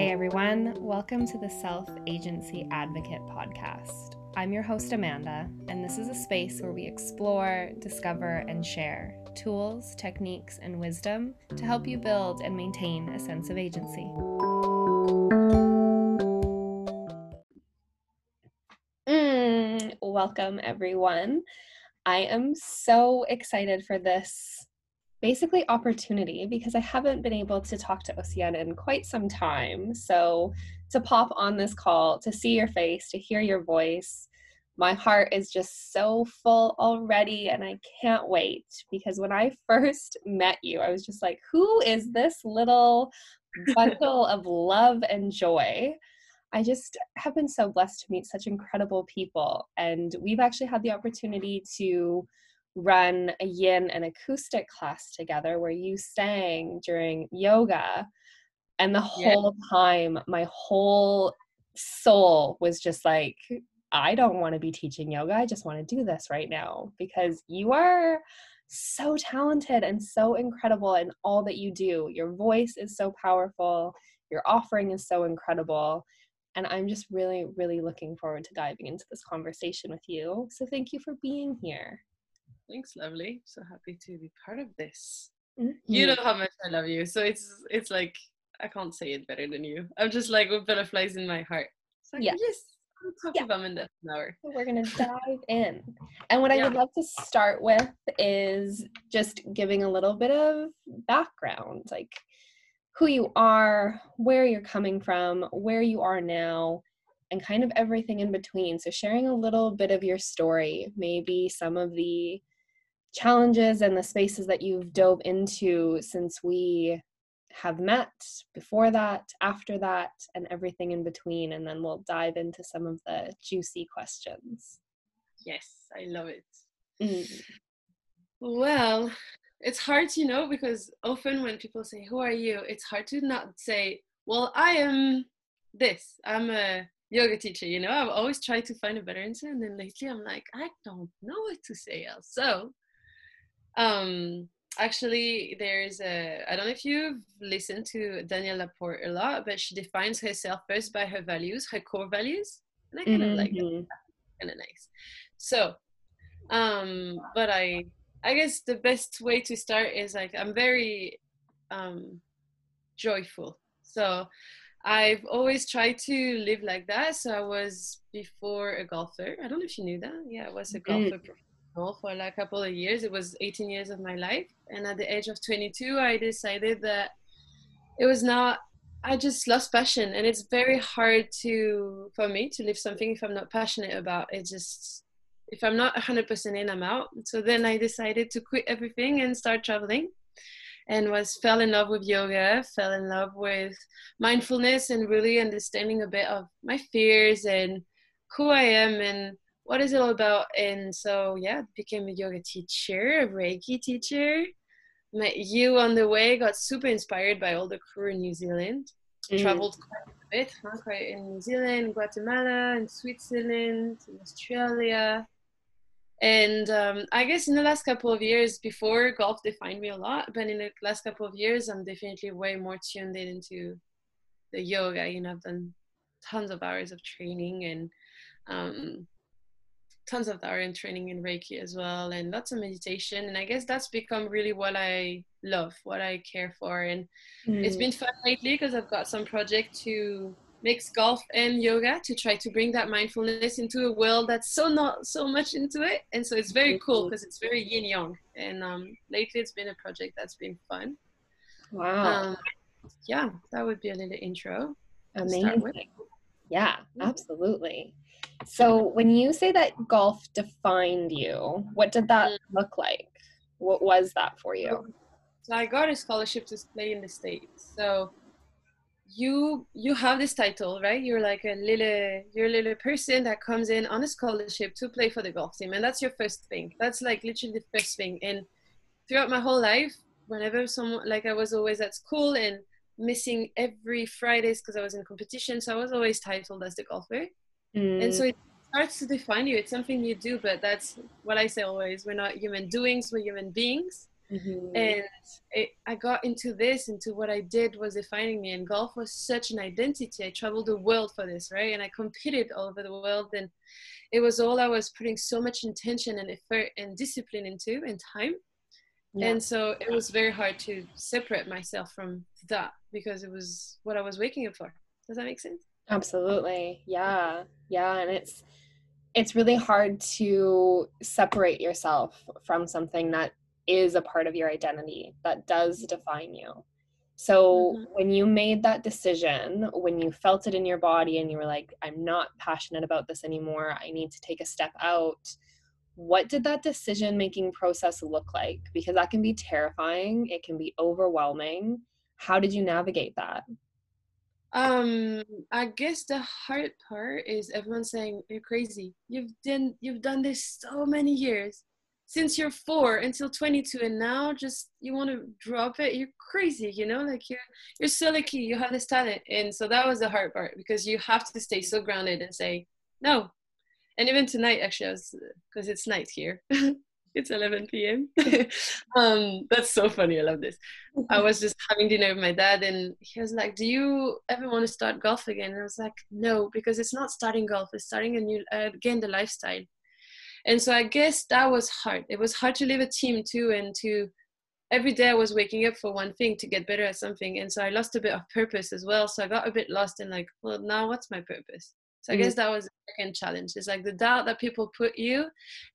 Hey everyone, welcome to the Self Agency Advocate podcast. I'm your host, Amanda, and this is a space where we explore, discover, and share tools, techniques, and wisdom to help you build and maintain a sense of agency. Mm, welcome, everyone. I am so excited for this basically opportunity because I haven't been able to talk to Océane in quite some time. So to pop on this call, to see your face, to hear your voice, my heart is just so full already and I can't wait because when I first met you, I was just like, who is this little bundle of love and joy? I just have been so blessed to meet such incredible people. And we've actually had the opportunity to run a yin and acoustic class together where you sang during yoga and the whole yeah. time my whole soul was just like i don't want to be teaching yoga i just want to do this right now because you are so talented and so incredible in all that you do. Your voice is so powerful your offering is so incredible and i'm just really really looking forward to diving into this conversation with you. So thank you for being here Thanks, lovely. So happy to be part of this. Mm-hmm. You know how much I love you. So it's it's like I can't say it better than you. I'm just like with butterflies in my heart. It's like, yeah. yes, I'll talk yeah. about an hour. We're gonna dive in. And what I would love to start with is just giving a little bit of background, like who you are, where you're coming from, where you are now, and kind of everything in between. So sharing a little bit of your story, maybe some of the challenges and the spaces that you've dove into since we have met before that, after that, and everything in between. And then we'll dive into some of the juicy questions. Yes, I love it. Mm. Well, it's hard to know because often when people say, Who are you? it's hard to not say, Well, I am this. I'm a yoga teacher, you know. I've always tried to find a better answer. And then lately I'm like, I don't know what to say else. So um, actually, there's a, I don't know if you've listened to Danielle LaPorte a lot, but she defines herself first by her values, her core values. And I kind mm-hmm. of like it. Kind of nice. So, um, but I, I guess the best way to start is like, I'm very um, joyful. So, I've always tried to live like that. So I was before a golfer. I don't know if you knew that. Yeah, I was a golfer mm for like a couple of years. It was 18 years of my life. And at the age of 22, I decided that it was not, I just lost passion. And it's very hard to, for me to live something if I'm not passionate about it. Just, if I'm not 100% in, I'm out. So then I decided to quit everything and start traveling and was fell in love with yoga fell in love with mindfulness and really understanding a bit of my fears and who i am and what is it all about? And so, yeah, became a yoga teacher, a Reiki teacher. Met you on the way, got super inspired by all the crew in New Zealand. Mm. Traveled quite a bit, huh? quite in New Zealand, Guatemala, and Switzerland, and Australia. And um, I guess in the last couple of years, before golf defined me a lot, but in the last couple of years, I'm definitely way more tuned in into the yoga. You know, I've done tons of hours of training and um, tons of Darien training in Reiki as well, and lots of meditation. And I guess that's become really what I love, what I care for. And mm. it's been fun lately because I've got some project to mix golf and yoga to try to bring that mindfulness into a world that's so not so much into it. And so it's very cool because it's very yin yang. And um, lately it's been a project that's been fun. Wow. Um, yeah, that would be a little intro. Amazing. Yeah, absolutely. So when you say that golf defined you, what did that mm. look like? What was that for you? So I got a scholarship to play in the States. So you you have this title, right? You're like a little you're a little person that comes in on a scholarship to play for the golf team. And that's your first thing. That's like literally the first thing. And throughout my whole life, whenever someone like I was always at school and missing every Fridays because I was in competition. So I was always titled as the golfer. Mm. And so it starts to define you. It's something you do, but that's what I say always. We're not human doings, we're human beings. mm-hmm. and it, i got into this into what i did was defining me and golf was such an identity i traveled the world for this right and i competed all over the world and it was all i was putting so much intention and effort and discipline into and time yeah. and so it was very hard to separate myself from that because it was what i was waking up for does that make sense absolutely yeah yeah and it's it's really hard to separate yourself from something that is a part of your identity that does define you. So mm-hmm. when you made that decision, when you felt it in your body and you were like, I'm not passionate about this anymore, I need to take a step out, what did that decision making process look like? Because that can be terrifying, it can be overwhelming. How did you navigate that? um i guess the hard part is everyone saying you're crazy you've done you've done this so many years since you're four until 22 and now just you want to drop it you're crazy you know like you're you're so lucky you have this talent and so that was the hard part because you have to stay so grounded and say no and even tonight actually i was because it's night here it's 11 p.m. um, that's so funny. I love this. I was just having dinner with my dad, and he was like, "Do you ever want to start golf again?" And I was like, "No, because it's not starting golf. It's starting a new uh, again the lifestyle." And so I guess that was hard. It was hard to leave a team too, and to every day I was waking up for one thing to get better at something, and so I lost a bit of purpose as well. So I got a bit lost in like, well, now what's my purpose? So I mm guess that was the second challenge. It's like the doubt that people put you,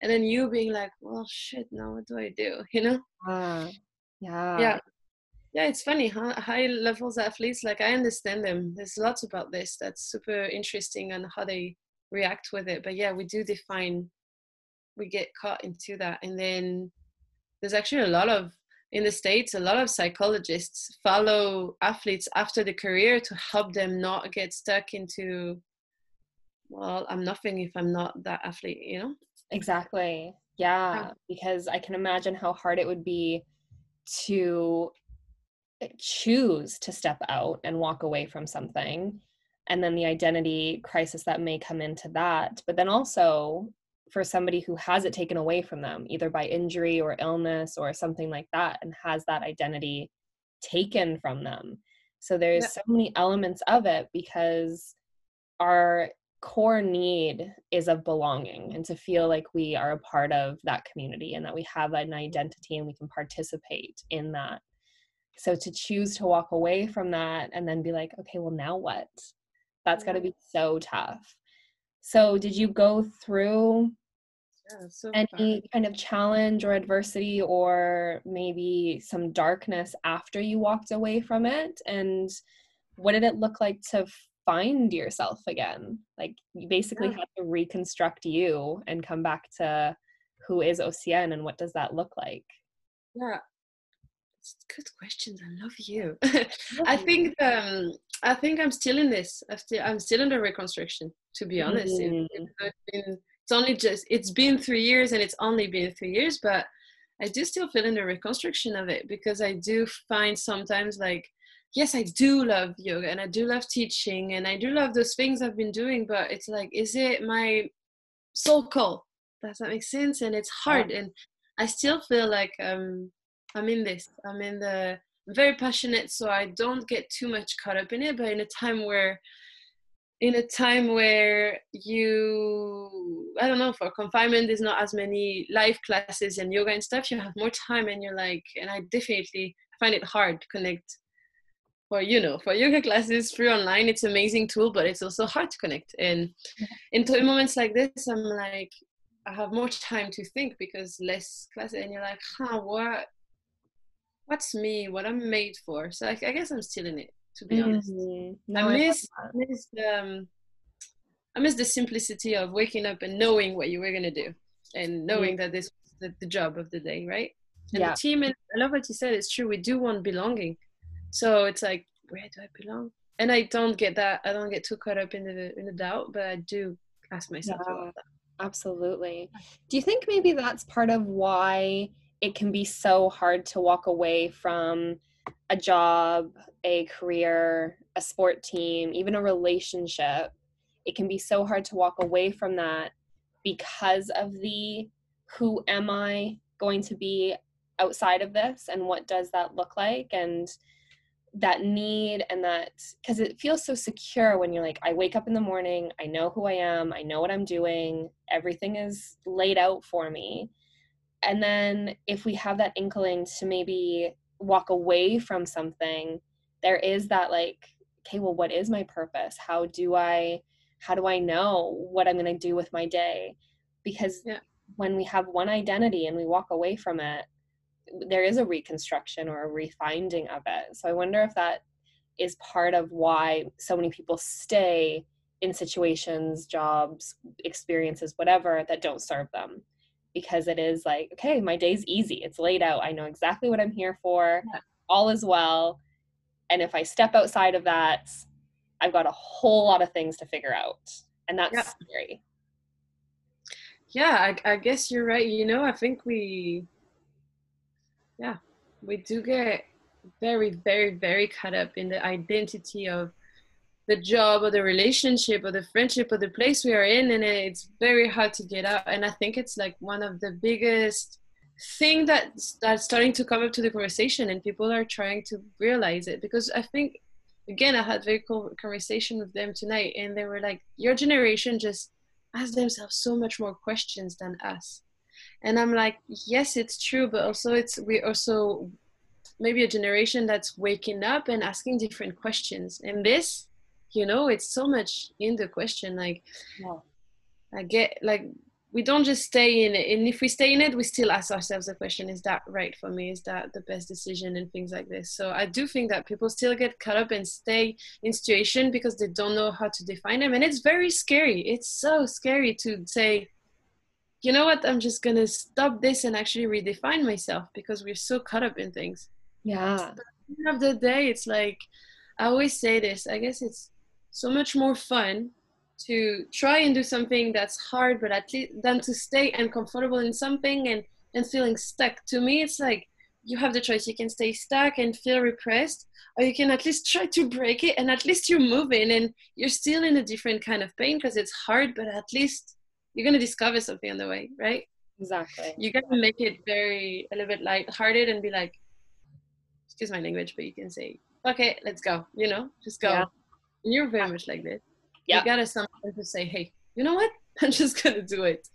and then you being like, "Well, shit, now what do I do?" You know? Uh, yeah. Yeah. Yeah, it's funny, huh? High levels athletes, like I understand them. There's lots about this that's super interesting and how they react with it. But yeah, we do define, we get caught into that, and then there's actually a lot of in the states a lot of psychologists follow athletes after the career to help them not get stuck into well i'm nothing if i'm not that athlete you know? Exactly. Yeah, because i can imagine how hard it would be to eh, choose to step out and walk away from something and then the identity crisis that may come into that but then also for somebody who has it taken away from them either by injury or illness or something like that and has that identity taken from them. So there's yeah. so many elements of it because our core need is of belonging and to feel like we are a part of that community and that we have an identity and we can participate in that. So to choose to walk away from that and then be like, okay, well, now what? That's got to be so tough. So, did you go through yeah, so any fun. kind of challenge or adversity or maybe some darkness after you walked away from it? And what did it look like to find yourself again. Like you basically yeah. have to reconstruct you and come back to who is Océane and what does that look like? Yeah. Good questions. I love you. I think um, I think I'm still in this. I'm still I'm still in the reconstruction. To be honest, mm. it, been, it's only just it's been three years, and it's only been three years. But I do still feel in the reconstruction of it because I do find sometimes like yes, I do love yoga and I do love teaching and I do love those things I've been doing, but it's like, is it my soul call? Does that make sense? And it's hard. And I still feel like um, I'm in this. I'm in the I'm very passionate, so I don't get too much caught up in it. But in a time where, in a time where you, I don't know, for confinement, there's not as many live classes and yoga and stuff. You have more time, and you're like, and I definitely find it hard to connect for you know for yoga classes free online it's an amazing tool but it's also hard to connect and in moments like this i'm like i have more time to think because less classes and you're like huh what what's me what i'm made for so i, I guess i'm still in it to be mm-hmm. honest no, I miss, I miss the um, I miss the simplicity of waking up and knowing what you were gonna do and knowing mm-hmm. that this was the, the, job of the day, right? And yeah. the team and I love what you said, it's true, we do want belonging. So it's like, where do I belong? And I don't get that. I don't get too caught up in the in the doubt, but I do ask myself yeah, about that. Absolutely. Do you think maybe that's part of why it can be so hard to walk away from a job, a career, a sport team, even a relationship? It can be so hard to walk away from that because of the who am I going to be outside of this and what does that look like and that need and that because it feels so secure when you're like i wake up in the morning i know who i am i know what i'm doing everything is laid out for me. And then if we have that inkling to maybe walk away from something there is that like okay well what is my purpose? How do i how do i know what i'm going to do with my day? Because yeah. when we have one identity and we walk away from it there is a reconstruction or a refinding of it. So I wonder if that is part of why so many people stay in situations, jobs, experiences, whatever that don't serve them. Because it is like, okay, my day's easy. It's laid out. I know exactly what I'm here for. Yeah. All is well. And if I step outside of that, I've got a whole lot of things to figure out. And that's yeah. scary. Yeah, I, I guess you're right. You know, I think we yeah. We do get very very very caught up in the identity of the job or the relationship or the friendship or the place we are in and it's very hard to get out. And i think it's like one of the biggest thing that that's starting to come up to the conversation and people are trying to realize it. Because i think again i had very cool conversation with them tonight and they were like your generation just ask themselves so much more questions than us and i'm like yes it's true but also it's we also maybe a generation that's waking up and asking different questions. And this you know it's so much in the question like i get like we don't just stay in it. And if we stay in it we still ask ourselves the question is that right for me? Is that the best decision? And things like this. So i do think that people still get caught up and stay in situation because they don't know how to define them. And it's very scary. It's so scary to say you know what? I'm just gonna stop this and actually redefine myself because we're so caught up in things. Yeah. End of the day it's like i always say this i guess it's so much more fun to try and do something that's hard but at least than to stay uncomfortable in something and and feeling stuck. To me it's like you have the choice. You can stay stuck and feel repressed or you can at least try to break it and at least you're moving and you're still in a different kind of pain because it's hard but at least you're going to discover something on the way, right? Exactly. You got to make it very a little bit light-hearted and be like, excuse my language, but you can say, okay, let's go. You know, just go. Yeah. And you're very much like this. Yeah. You gotta something to say, hey, you know what? I'm just gonna do it.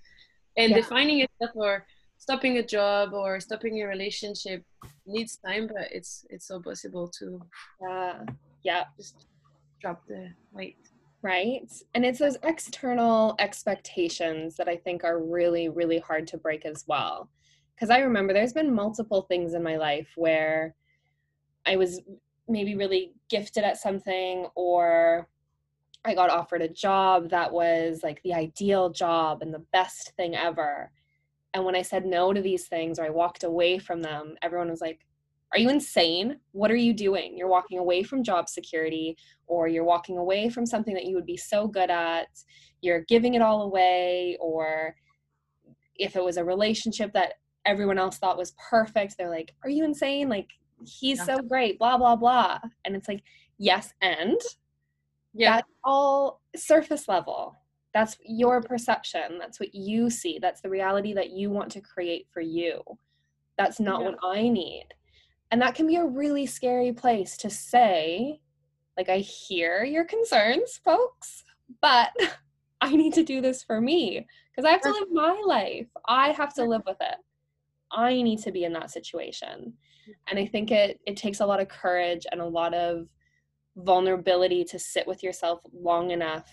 And yeah. defining yourself or stopping a job or stopping your relationship needs time, but it's it's so possible to yeah yeah just drop the weight right? And it's those external expectations that I think are really, really hard to break as well. Because I remember there's been multiple things in my life where I was maybe really gifted at something or I got offered a job that was like the ideal job and the best thing ever. And when I said no to these things or I walked away from them, everyone was like, are you insane? What are you doing? You're walking away from job security or you're walking away from something that you would be so good at. You're giving it all away or if it was a relationship that everyone else thought was perfect, they're like, "Are you insane? Like he's so great, blah blah blah." And it's like, "Yes, and yeah. That's all surface level. That's your perception. That's what you see. That's the reality that you want to create for you. That's not yeah. what I need. And that can be a really scary place to say, like, I hear your concerns, folks, but I need to do this for me because I have to live my life. I have to live with it. I need to be in that situation. Mm. And I think it it takes a lot of courage and a lot of vulnerability to sit with yourself long enough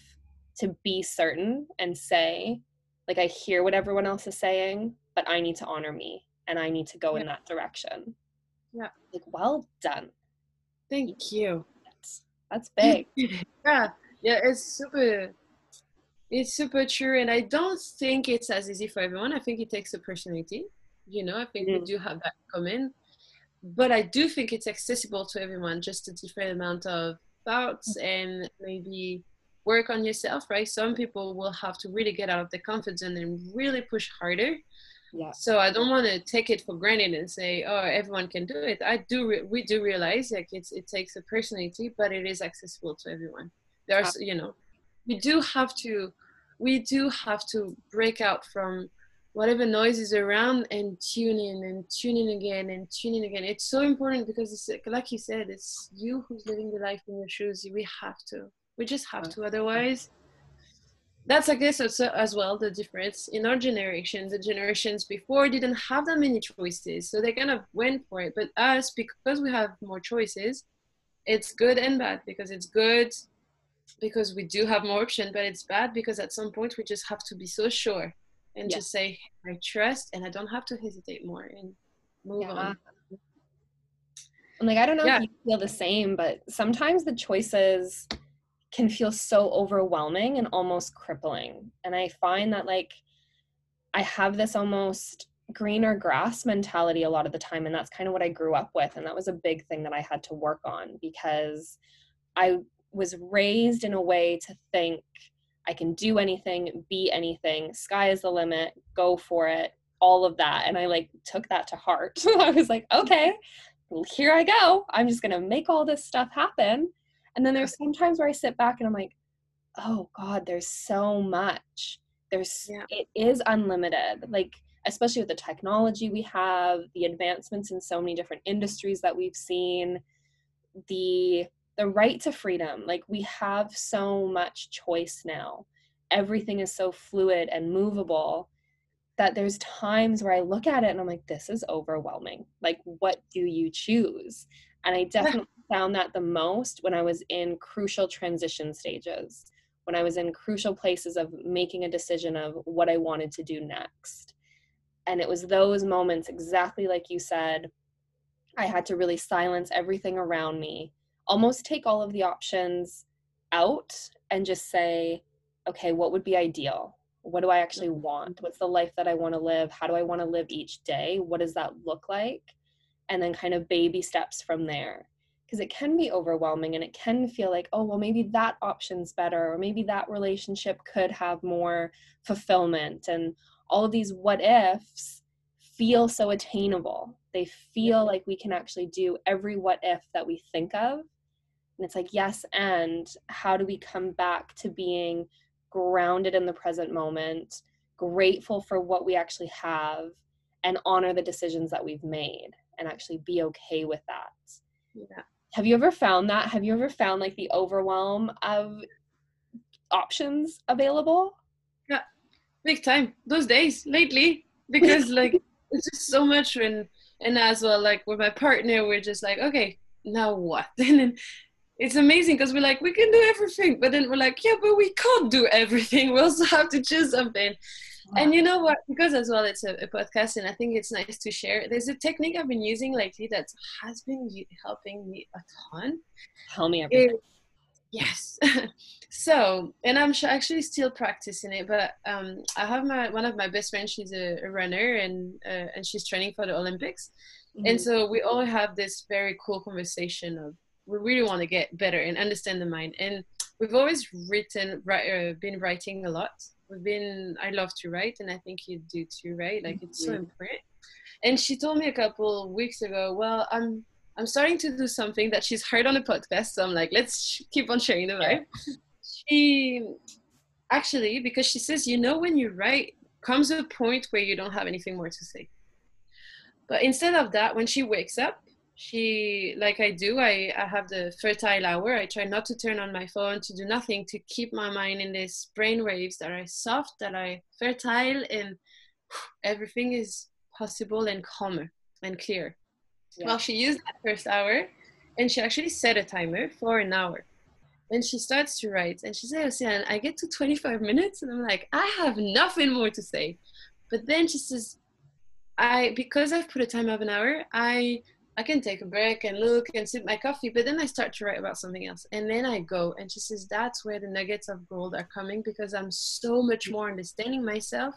to be certain and say, like, I hear what everyone else is saying, but I need to honor me and I need to go in that direction. Yeah. Like, well done. Thank you. That's, that's big. yeah. Yeah, it's super it's super true and I don't think it's as easy for everyone. I think it takes a personality. You know, I think mm-hmm. we do have that come But I do think it's accessible to everyone, just a different amount of thoughts and maybe work on yourself, right? Some people will have to really get out of the comfort zone and really push harder yeah so i don't want to take it for granted and say oh everyone can do it i do re- we do realize like it's it takes a personality but it is accessible to everyone there's you know we do have to we do have to break out from whatever noise is around and tune in and tune in again and tune in again. It's so important because it's like you said, it's you who's living the life in your shoes. We have to. We just have to. Otherwise, that's I guess also as well the difference in our generation. The generations before didn't have that many choices, so they kind of went for it. But us, because we have more choices, it's good and bad because it's good because we do have more option, but it's bad because at some point we just have to be so sure and yeah. just say I trust and I don't have to hesitate more and move yeah. on. And like I don't know yeah. if you feel the same, but sometimes the choices can feel so overwhelming and almost crippling. And I find that like I have this almost greener grass mentality a lot of the time and that's kind of what I grew up with and that was a big thing that I had to work on because I was raised in a way to think I can do anything, be anything, sky is the limit, go for it, all of that. And I like took that to heart. I was like, okay, here I go. I'm just going to make all this stuff happen. And then there's sometimes where I sit back and I'm like, oh God, there's so much. There's, yeah. it is unlimited. Like, especially with the technology we have, the advancements in so many different industries that we've seen, the the right to freedom. Like we have so much choice now. Everything is so fluid and movable that there's times where I look at it and I'm like, this is overwhelming. Like, what do you choose? And I definitely found that the most when I was in crucial transition stages, when I was in crucial places of making a decision of what I wanted to do next. And it was those moments, exactly like you said, I had to really silence everything around me almost take all of the options out and just say, okay, what would be ideal? What do I actually mm-hmm. want? What's the life that I want to live? How do I want to live each day? What does that look like? And then kind of baby steps from there. Because it can be overwhelming and it can feel like, oh, well, maybe that option's better, or maybe that relationship could have more fulfillment. And all of these what ifs feel so attainable. They feel like we can actually do every what if that we think of and it's like yes and how do we come back to being grounded in the present moment grateful for what we actually have and honor the decisions that we've made and actually be okay with that yeah have you ever found that? Have you ever found like the overwhelm of options available? Yeah big time those days lately because like it's just so much when and as well like with my partner we're just like okay now what? And then it's amazing because we're like we can do everything but then we're like yeah but we can't do everything. We also have to choose something and you know what? Because as well it's a, a, podcast and i think it's nice to share. There's a technique i've been using lately that has been helping me a ton. Tell me everything it, yes. So and i'm actually still practicing it but um, i have my one of my best friends she's a, a runner and uh, and she's training for the olympics. Mm-hmm. and so we all have this very cool conversation of we really want to get better and understand the mind. And we've always written, uh, been writing a lot. We've been, I love to write, and I think you do too, right? Like it's so mm-hmm. important. And she told me a couple weeks ago, well, I'm I'm starting to do something that she's heard on a podcast. So I'm like, let's keep on sharing the vibe. she actually, because she says, you know, when you write, comes a point where you don't have anything more to say. But instead of that, when she wakes up, she like i do I, I have the fertile hour. I try not to turn on my phone to do nothing to keep my mind in these brain waves that are soft that are fertile and everything is possible and calmer and clear. Yeah. well she used that first hour and she actually set a timer for an hour. And she starts to write and she says oh, yeah i get to 25 minutes and i'm like i have nothing more to say. But then she says i because i've put a time of an hour i I can take a break and look and sip my coffee, but then I start to write about something else. And then I go. And she says, that's where the nuggets of gold are coming because I'm so much more understanding myself.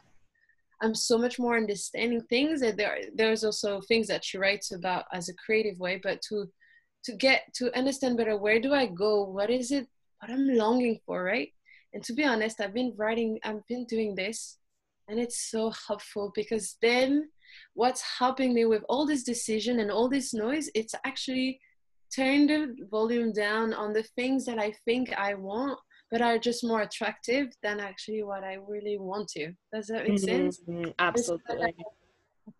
I'm so much more understanding things. And there, there's also things that she writes about as a creative way, but to to get to understand better where do I go? What is it what I'm longing for, right? And to be honest, I've been writing, I've been doing this, and it's so helpful because then what's helping me with all this decision and all this noise it's actually turn the volume down on the things that i think i want but are just more attractive than actually what I really want to. Does that make mm-hmm. sense? Absolutely.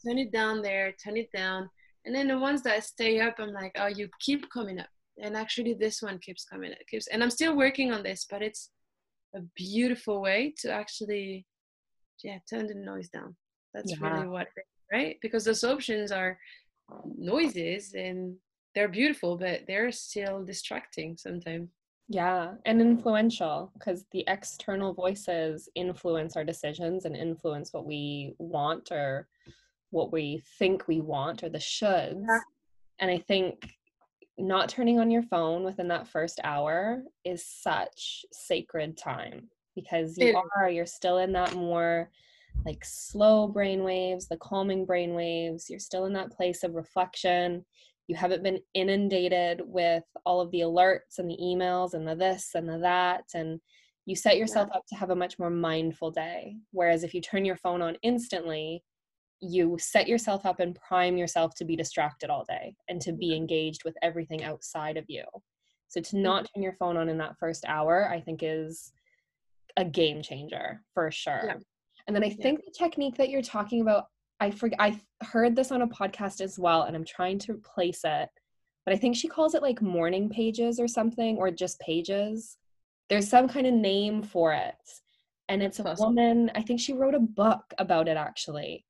turn it down there, turn it down. And then the ones that stay up, I'm like, oh, you keep coming up. And actually, this one keeps coming up. Keeps, and I'm still working on this, but it's a beautiful way to actually, yeah, turn the noise down. That's yeah. really what, right? Because those options are um, noises and they're beautiful, but they're still distracting sometimes. Yeah, and influential because the external voices influence our decisions and influence what we want or what we think we want or the shoulds. Yeah. And I think not turning on your phone within that first hour is such sacred time because you it are, you're still in that more like slow brain waves, the calming brain waves. You're still in that place of reflection. You haven't been inundated with all of the alerts and the emails and the this and the that and you set yourself up to have a much more mindful day. Whereas if you turn your phone on instantly you set yourself up and prime yourself to be distracted all day and to be engaged with everything outside of you. So to mm. not turn your phone on in that first hour i think is a game changer for sure. Yeah. And then i think yeah. the technique that you're talking about I forget I heard this on a podcast as well and I'm trying to place it. But I think she calls it like morning pages or something or just pages. There's some kind of name for it. And it's a woman, I think she wrote a book about it actually.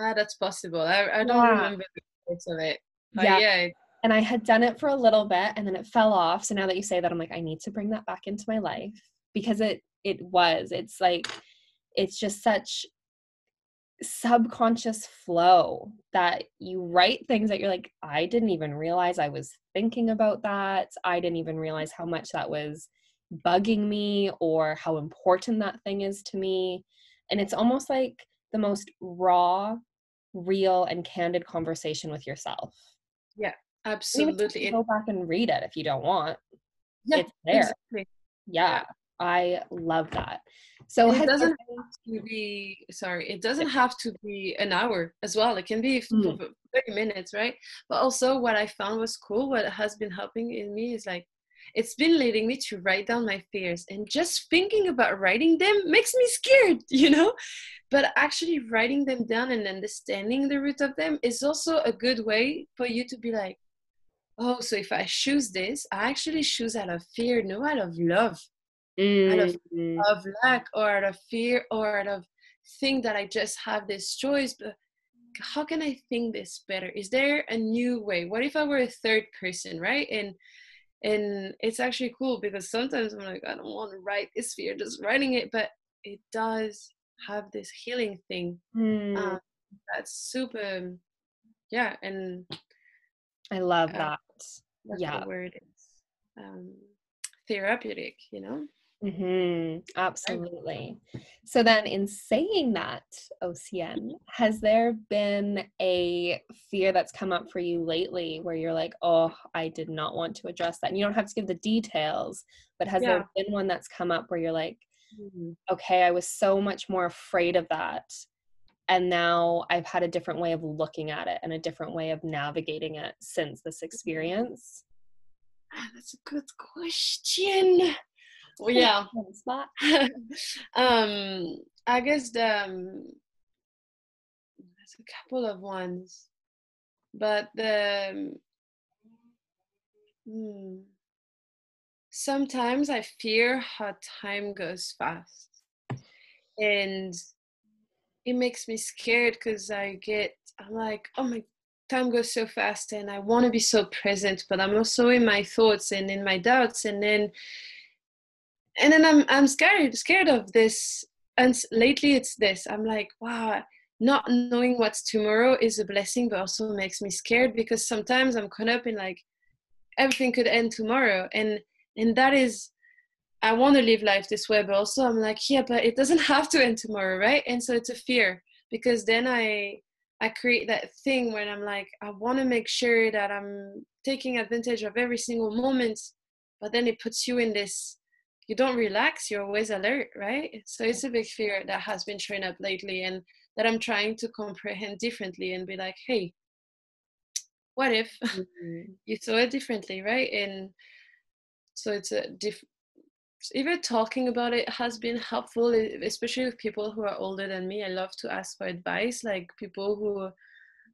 Ah, that's possible. I, I don't yeah. remember the parts of it. But yeah. yeah. And I had done it for a little bit and then it fell off. So now that you say that, I'm like, I need to bring that back into my life because it it was. It's like it's just such subconscious flow that you write things that you're like, I didn't even realize I was thinking about that. I didn't even realize how much that was bugging me or how important that thing is to me. And it's almost like the most raw, real, and candid conversation with yourself. Yeah, absolutely. go back and read it if you don't want. Yeah, it's there. Exactly. Yeah. I love that. So it doesn't have to be sorry, it doesn't have to be an hour as well. It can be mm. 30 minutes, right? But also what I found was cool, what has been helping in me is like it's been leading me to write down my fears and just thinking about writing them makes me scared, you know? But actually writing them down and understanding the root of them is also a good way for you to be like, oh, so if I choose this, I actually choose out of fear, no out of love mm. out of, mm. of lack or out of fear or out of think that I just have this choice, but how can I think this better? Is there a new way? What if I were a third person, right? And and it's actually cool because sometimes I'm like, I don't want to write this fear, just writing it, but it does have this healing thing. Mm. Um, that's super, yeah, and I love uh, that. yeah, the word is um, therapeutic, you know. Mm-hmm. Absolutely. So then, in saying that, Océane, has there been a fear that's come up for you lately where you're like, oh, I did not want to address that? And you don't have to give the details, but has yeah. there been one that's come up where you're like, mm-hmm. okay, I was so much more afraid of that. And now I've had a different way of looking at it and a different way of navigating it since this experience? Ah, that's a good question well, yeah. spot. um, I guess the um, there's a couple of ones, but the hmm, sometimes I fear how time goes fast, and it makes me scared because I get I'm like, oh my time goes so fast and I want to be so present, but I'm also in my thoughts and in my doubts. And then and then I'm I'm scared scared of this. And lately it's this. I'm like, wow, not knowing what's tomorrow is a blessing, but also makes me scared because sometimes I'm caught up in like everything could end tomorrow, and and that is I want to live life this way, but also I'm like, yeah, but it doesn't have to end tomorrow, right? And so it's a fear because then I I create that thing when I'm like, I want to make sure that I'm taking advantage of every single moment, but then it puts you in this you don't relax you're always alert right? So it's a big fear that has been showing up lately and that i'm trying to comprehend differently and be like hey what if mm-hmm. you saw it differently right? And so it's a diff even talking about it has been helpful especially with people who are older than me. I love to ask for advice like people who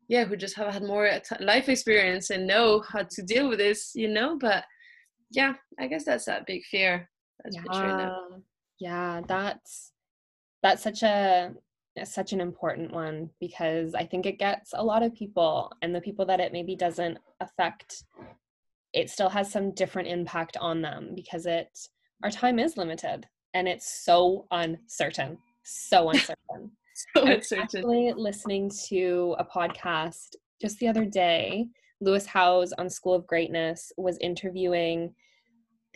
yeah who just have had more life experience and know how to deal with this you know? But yeah i guess that's that big fear yeah. yeah that's that's such a such an important one because i think it gets a lot of people and the people that it maybe doesn't affect it still has some different impact on them because it our time is limited and it's so uncertain so uncertain so I was actually listening to a podcast just the other day. Lewis Howes on School of Greatness was interviewing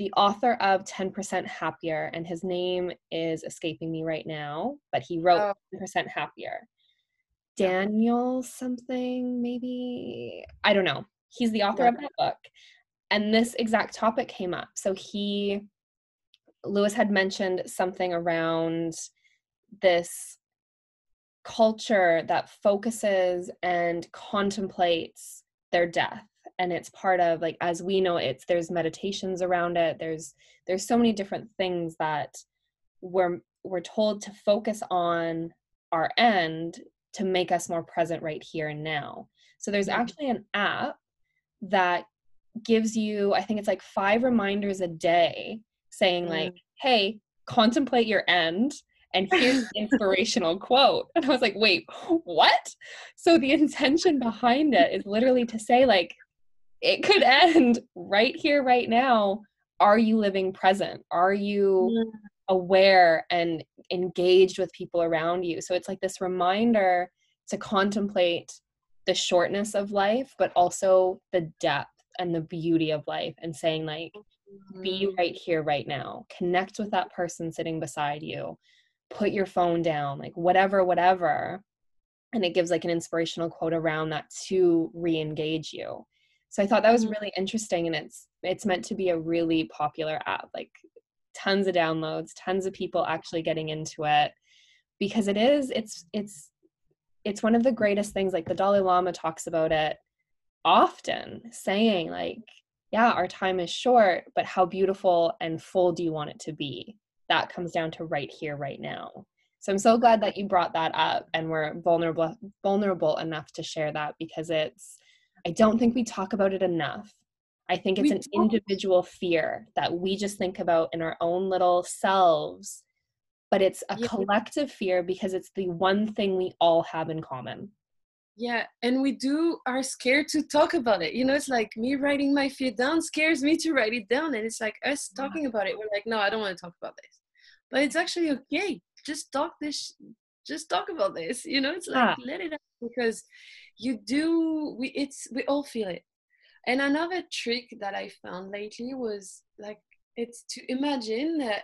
the author of 10% Happier, and his name is escaping me right now, but he wrote oh. 10% Happier. Daniel something, maybe? I don't know. He's the author yeah. of that book. And this exact topic came up. So he, Lewis had mentioned something around this culture that focuses and contemplates their death and it's part of like as we know it's there's meditations around it. There's there's so many different things that we're we're told to focus on our end to make us more present right here and now. So there's actually an app that gives you i think it's like five reminders a day saying like hey contemplate your end and here's the inspirational quote. And i was like wait what? So the intention behind it is literally to say like it could end right here right now. Are you living present? Are you yeah. aware and engaged with people around you? So it's like this reminder to contemplate the shortness of life but also the depth and the beauty of life and saying like mm-hmm. be right here right now. Connect with that person sitting beside you. Put your phone down like whatever whatever. And it gives like an inspirational quote around that to re-engage you so i thought that was mm-hmm. really interesting and it's it's meant to be a really popular app like tons of downloads tons of people actually getting into it because it is it's it's it's one of the greatest things like the dalai lama talks about it often saying like yeah our time is short but how beautiful and full do you want it to be that comes down to right here right now so i'm so glad that you brought that up and we're vulnerable vulnerable enough to share that because it's i don't think we talk about it enough. I think it's we an don't. individual fear that we just think about in our own little selves but it's a yeah. collective fear because it's the one thing we all have in common. Yeah and we do are scared to talk about it. You know it's like me writing my fear down scares me to write it down and it's like us talking about it we're like no i don't want to talk about this. But it's actually okay. Just talk this just talk about this you know it's like let it out because you do we it's we all feel it and another trick that i found lately was like it's to imagine that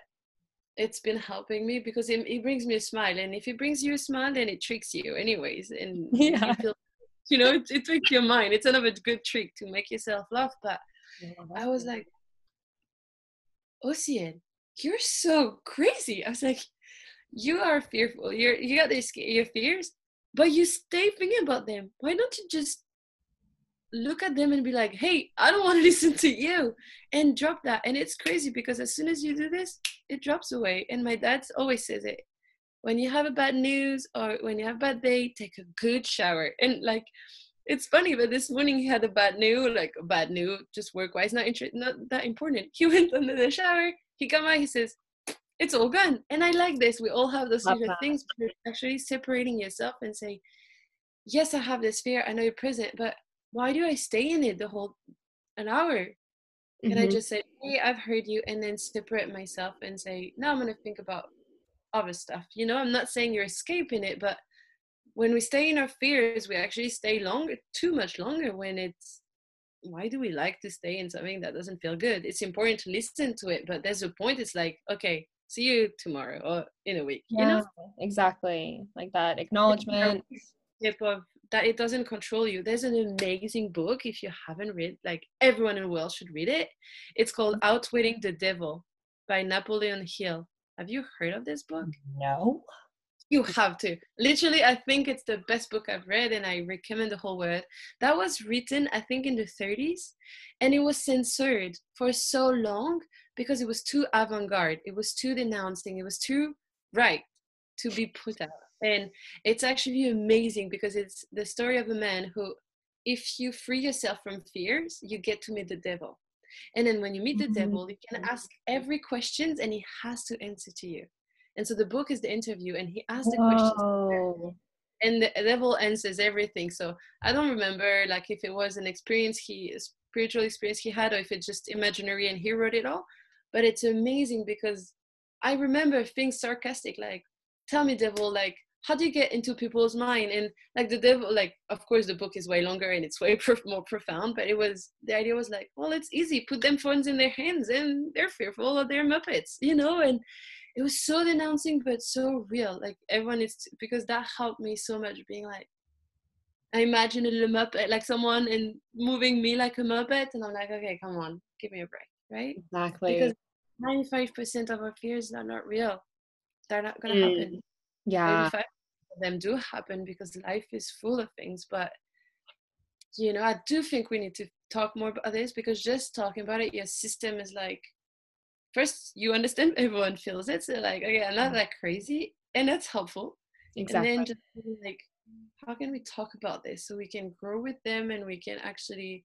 it's been helping me because it, it brings me a smile and if it brings you a smile then it tricks you anyways and yeah. you, feel, you know it, it tricks your mind it's another good trick to make yourself laugh but yeah, i was like Océane, you're so crazy. I was like, you are fearful. You're you got these your fears, but you stay thinking about them. Why don't you just look at them and be like, hey, I don't want to listen to you, and drop that. And it's crazy because as soon as you do this, it drops away. And my dad always says it. When you have a bad news or when you have a bad day, take a good shower. And like, it's funny, but this morning he had a bad news, like a bad news, just work wise, not inter- not that important. He went under the shower, he come out, he says, it's all gone. And I like this. We all have those different things, but actually separating yourself and say, yes, I have this fear. I know you're present, but why do I stay in it the whole an hour? Can mm-hmm. I just say, hey, I've heard you, and then separate myself and say, no, I'm going to think about other stuff. You know, I'm not saying you're escaping it, but when we stay in our fears, we actually stay longer, too much longer when it's why do we like to stay in something that doesn't feel good? It's important to listen to it, but there's a point. It's like, okay, see you tomorrow or in a week. Yeah, you know? exactly. Like that acknowledgement. Tip of that it doesn't control you. There's an amazing book if you haven't read, like everyone in the world should read it. It's called mm-hmm. Outwitting the Devil by Napoleon Hill. Have you heard of this book? No you have to literally i think it's the best book i've read and i recommend the whole world that was written i think in the 30s and it was censored for so long because it was too avant-garde it was too denouncing it was too right to be put out. And it's actually amazing because it's the story of a man who if you free yourself from fears you get to meet the devil. And then when you meet the mm-hmm. devil you can ask every questions and he has to answer to you. And so the book is the interview and he asks the questions. And the devil answers everything. So i don't remember like if it was an experience he spiritual experience he had or if it's just imaginary and he wrote it all but it's amazing because i remember being sarcastic like tell me devil like how do you get into people's mind? And like the devil like of course the book is way longer and it's way more profound but it was the idea was like well it's easy put them phones in their hands and they're fearful of their muppets you know? And it was so denouncing but so real like everyone is because that helped me so much being like i imagine a muppet like someone and moving me like a muppet and i'm like okay come on give me a break right? Exactly. Because 95% of our fears are not real. They're not gonna mm. happen. Yeah. Them do happen because life is full of things but you know i do think we need to talk more about this because just talking about it your system is like first you understand everyone feels it so like okay i'm not that crazy and that's helpful. Exactly and then just like how can we talk about this so we can grow with them and we can actually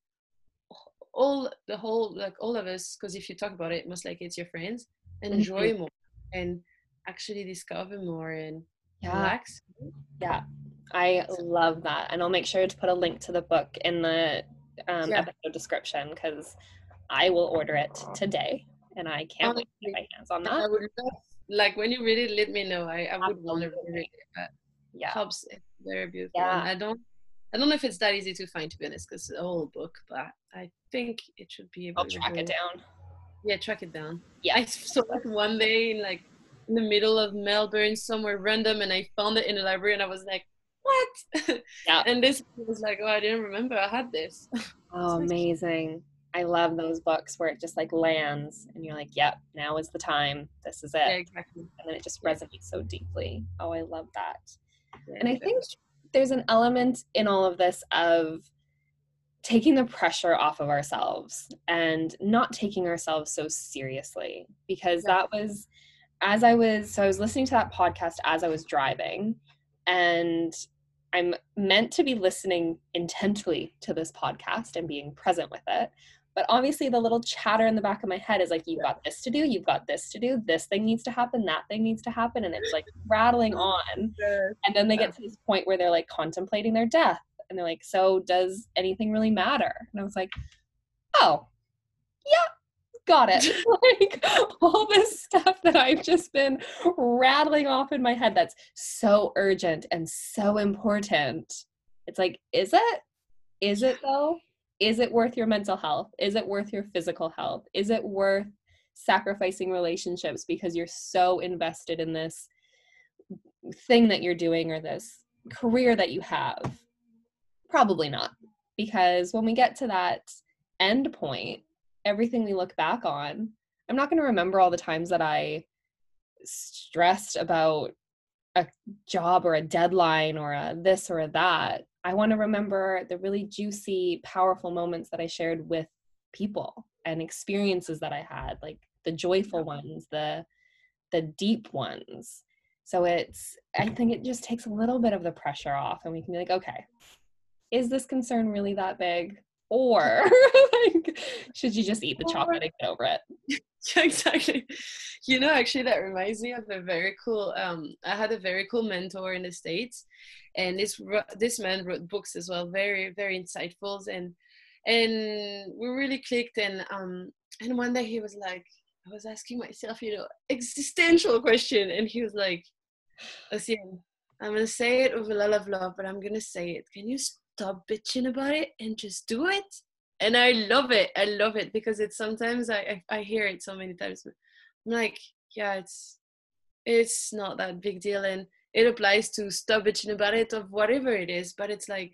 all the whole like all of us because if you talk about it most likely it's your friends enjoy mm-hmm. more and actually discover more and yeah. relax. Yeah, I love that. And I'll make sure to put a link to the book in the um, yeah. episode description because I will order it today and I can't wait to get my hands on that. Would like when you read it, let me know. I, I would want to read it. But yeah, helps. It's very beautiful. Yeah. I don't. I don't know if it's that easy to find, to be honest, because it's a whole book, but I think it should be able I'll track it down. Yeah, track it down. Yeah, I saw it one day in like in the middle of Melbourne, somewhere random, and I found it in the library, and I was like, "What?" Yeah. and this was like, "Oh, I didn't remember I had this." Oh, amazing! I love those books where it just like lands, and you're like, "Yep, now is the time. This is it." Yeah, exactly. And then it just yeah. resonates so deeply. Oh, I love that. Yeah, and I think there's an element in all of this of taking the pressure off of ourselves and not taking ourselves so seriously because that was as I was, so I was listening to that podcast as I was driving, and I'm meant to be listening intently to this podcast and being present with it. But obviously, the little chatter in the back of my head is like, you've got this to do, you've got this to do, this thing needs to happen, that thing needs to happen. And it's like rattling oh, on. And then they get to this point where they're like contemplating their death. And they're like, so does anything really matter? And I was like, oh, yeah, got it. like all this stuff that I've just been rattling off in my head that's so urgent and so important. It's like, is it? Is it though? Is it worth your mental health? Is it worth your physical health? Is it worth sacrificing relationships because you're so invested in this thing that you're doing or this career that you have? Probably not. Because when we get to that end point, everything we look back on, I'm not going to remember all the times that I stressed about a job or a deadline or a this or a that. I want to remember the really juicy, powerful moments that I shared with people and experiences that I had, like the joyful ones, the the deep ones. So it's I think it just takes a little bit of the pressure off and we can be like, okay, is this concern really that big? Or like, should you just eat the chocolate and get over it? Yeah, exactly. You know, actually, that reminds me of a very cool. Um, I had a very cool mentor in the states, and this this man wrote books as well, very very insightful, and and we really clicked. And um, and one day he was like, I was asking myself, you know, existential question, and he was like, "Listen, I'm gonna say it with a lot of love, but I'm gonna say it. Can you stop bitching about it and just do it. And i love it. I love it because it's sometimes i i, I hear it so many times i'm like yeah it's it's not that big deal. And it applies to stop bitching about it of whatever it is but it's like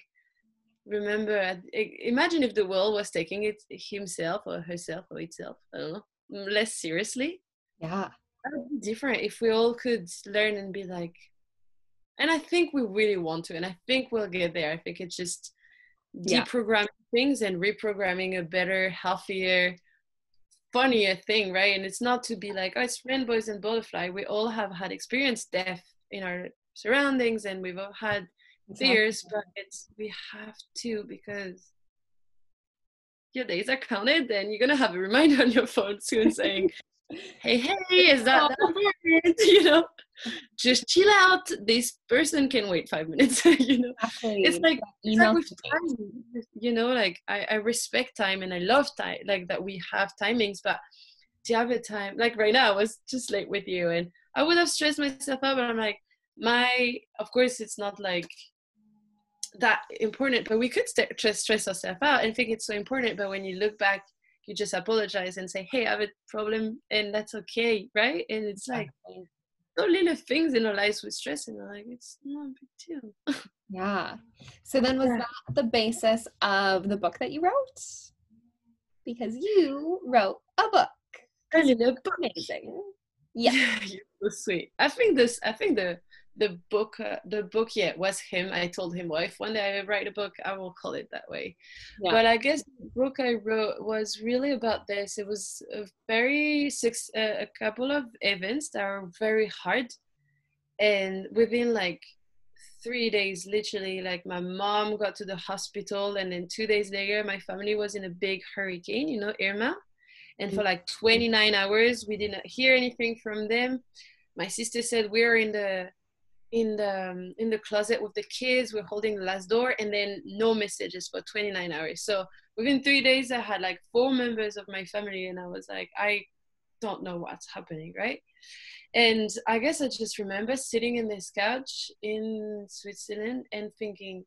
remember imagine if the world was taking it himself or herself or itself i don't know less seriously. Yeah. That would be different if we all could learn and be like and I think we really want to, and I think we'll get there. I think it's just yeah. deprogramming things and reprogramming a better, healthier, funnier thing, right? And it's not to be like, oh, it's rainbows and butterfly. We all have had experienced death in our surroundings and we've all had exactly. fears, but it's we have to because your days are counted, then you're gonna have a reminder on your phone soon saying, Hey, hey, is that, that important? You know, just chill out. This person can wait five minutes. you know, exactly. it's like, it's like with time. You know, like I, I respect time and I love time, like that we have timings, but do you have a time? Like right now, I was just late with you, and I would have stressed myself out, but I'm like, my, of course, it's not like that important, but we could st- stress ourselves out and think it's so important. But when you look back, you just apologize and say, "Hey, I have a problem," and that's okay, right? And it's like so little things in our lives with stress, and like it's not a big deal. yeah. So then, was that the basis of the book that you wrote? Because you wrote a book. A little book. Amazing. Yeah. You're so sweet. I think this. I think the the book uh, the book yeah was him. I told him well if one day i write a book i will call it that way. Yeah. but i guess the book i wrote was really about this. It was a very six uh, a couple of events that are very hard. And within like three days literally like my mom got to the hospital and then two days later my family was in a big hurricane you know irma. And for like 29 hours we didn't hear anything from them. My sister said we're in the in the um, in the closet with the kids we're holding the last door and then no messages for 29 hours. So within three days i had like four members of my family and i was like i don't know what's happening right? And i guess i just remember sitting in this couch in switzerland and thinking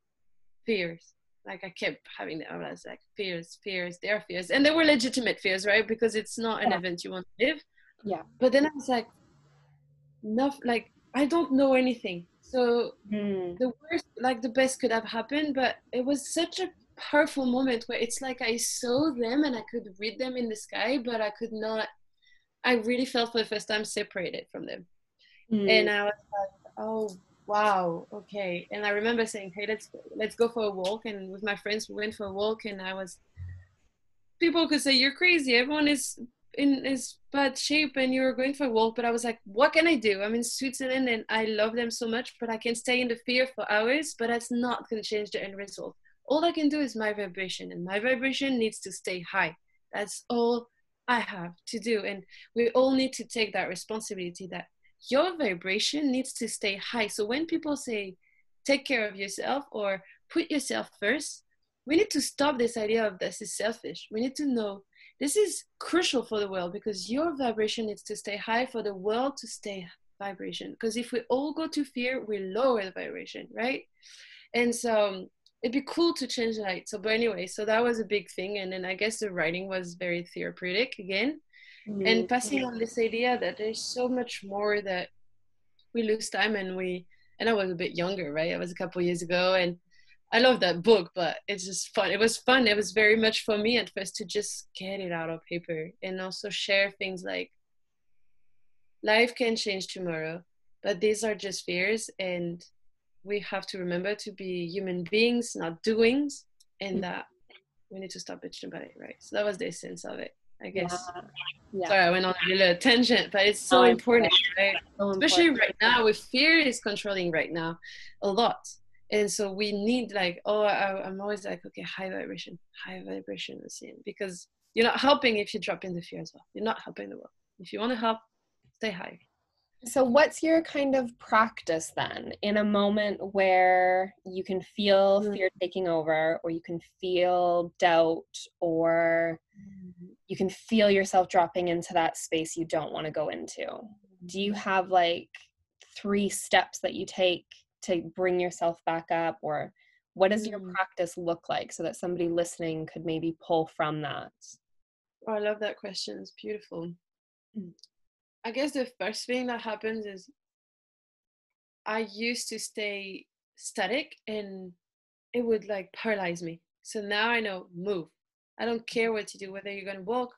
fears. Like i kept having that i was like fears fears. There are fears. And they were legitimate fears right? Because it's not an yeah. event you want to live. Yeah. But then i was like enough like I don't know anything. So mm. the worst, like the best could have happened, but it was such a powerful moment where it's like I saw them and I could read them in the sky, but I could not. I really felt for the first time separated from them, mm. and I was like, "Oh wow, okay." And I remember saying, "Hey, let's let's go for a walk." And with my friends, we went for a walk, and I was. People could say you're crazy. Everyone is in is bad shape and you're going for a walk but i was like what can i do? I'm in switzerland and i love them so much but i can stay in the fear for hours but that's not going to change the end result. All i can do is my vibration and my vibration needs to stay high. That's all i have to do and we all need to take that responsibility that your vibration needs to stay high. So when people say take care of yourself or put yourself first we need to stop this idea of this is selfish. We need to know this is crucial for the world because your vibration needs to stay high for the world to stay vibration. Because if we all go to fear, we lower the vibration, right? And so um, it'd be cool to change that. So, but anyway, so that was a big thing. And then I guess the writing was very therapeutic again. Mm-hmm. And passing on this idea that there's so much more that we lose time and we, and I was a bit younger, right? I was a couple years ago and I love that book, but it's just fun. It was fun. It was very much for me at first to just get it out of paper and also share things like life can change tomorrow, but these are just fears, and we have to remember to be human beings, not doings, and mm-hmm. that we need to stop bitching about it, right? So that was the essence of it, I guess. Yeah. Yeah. Sorry, I went on a little tangent, but it's so oh, important, right? So Especially important. right now, with fear is controlling right now a lot and so we need like oh I, am always like okay high vibration high vibration scene because you're not helping if you drop in the fear as well you're not helping the world if you want to help stay high so what's your kind of practice then in a moment where you can feel mm-hmm. fear taking over or you can feel doubt or you can feel yourself dropping into that space you don't want to go into do you mm-hmm. have like three steps that you take to bring yourself back up or what does your mm. practice look like so that somebody listening could maybe pull from that? Oh, i love that question it's beautiful. Mm. i guess the first thing that happens is i used to stay static and it would like paralyze me. So now i know move. I don't care what you do whether you're going to walk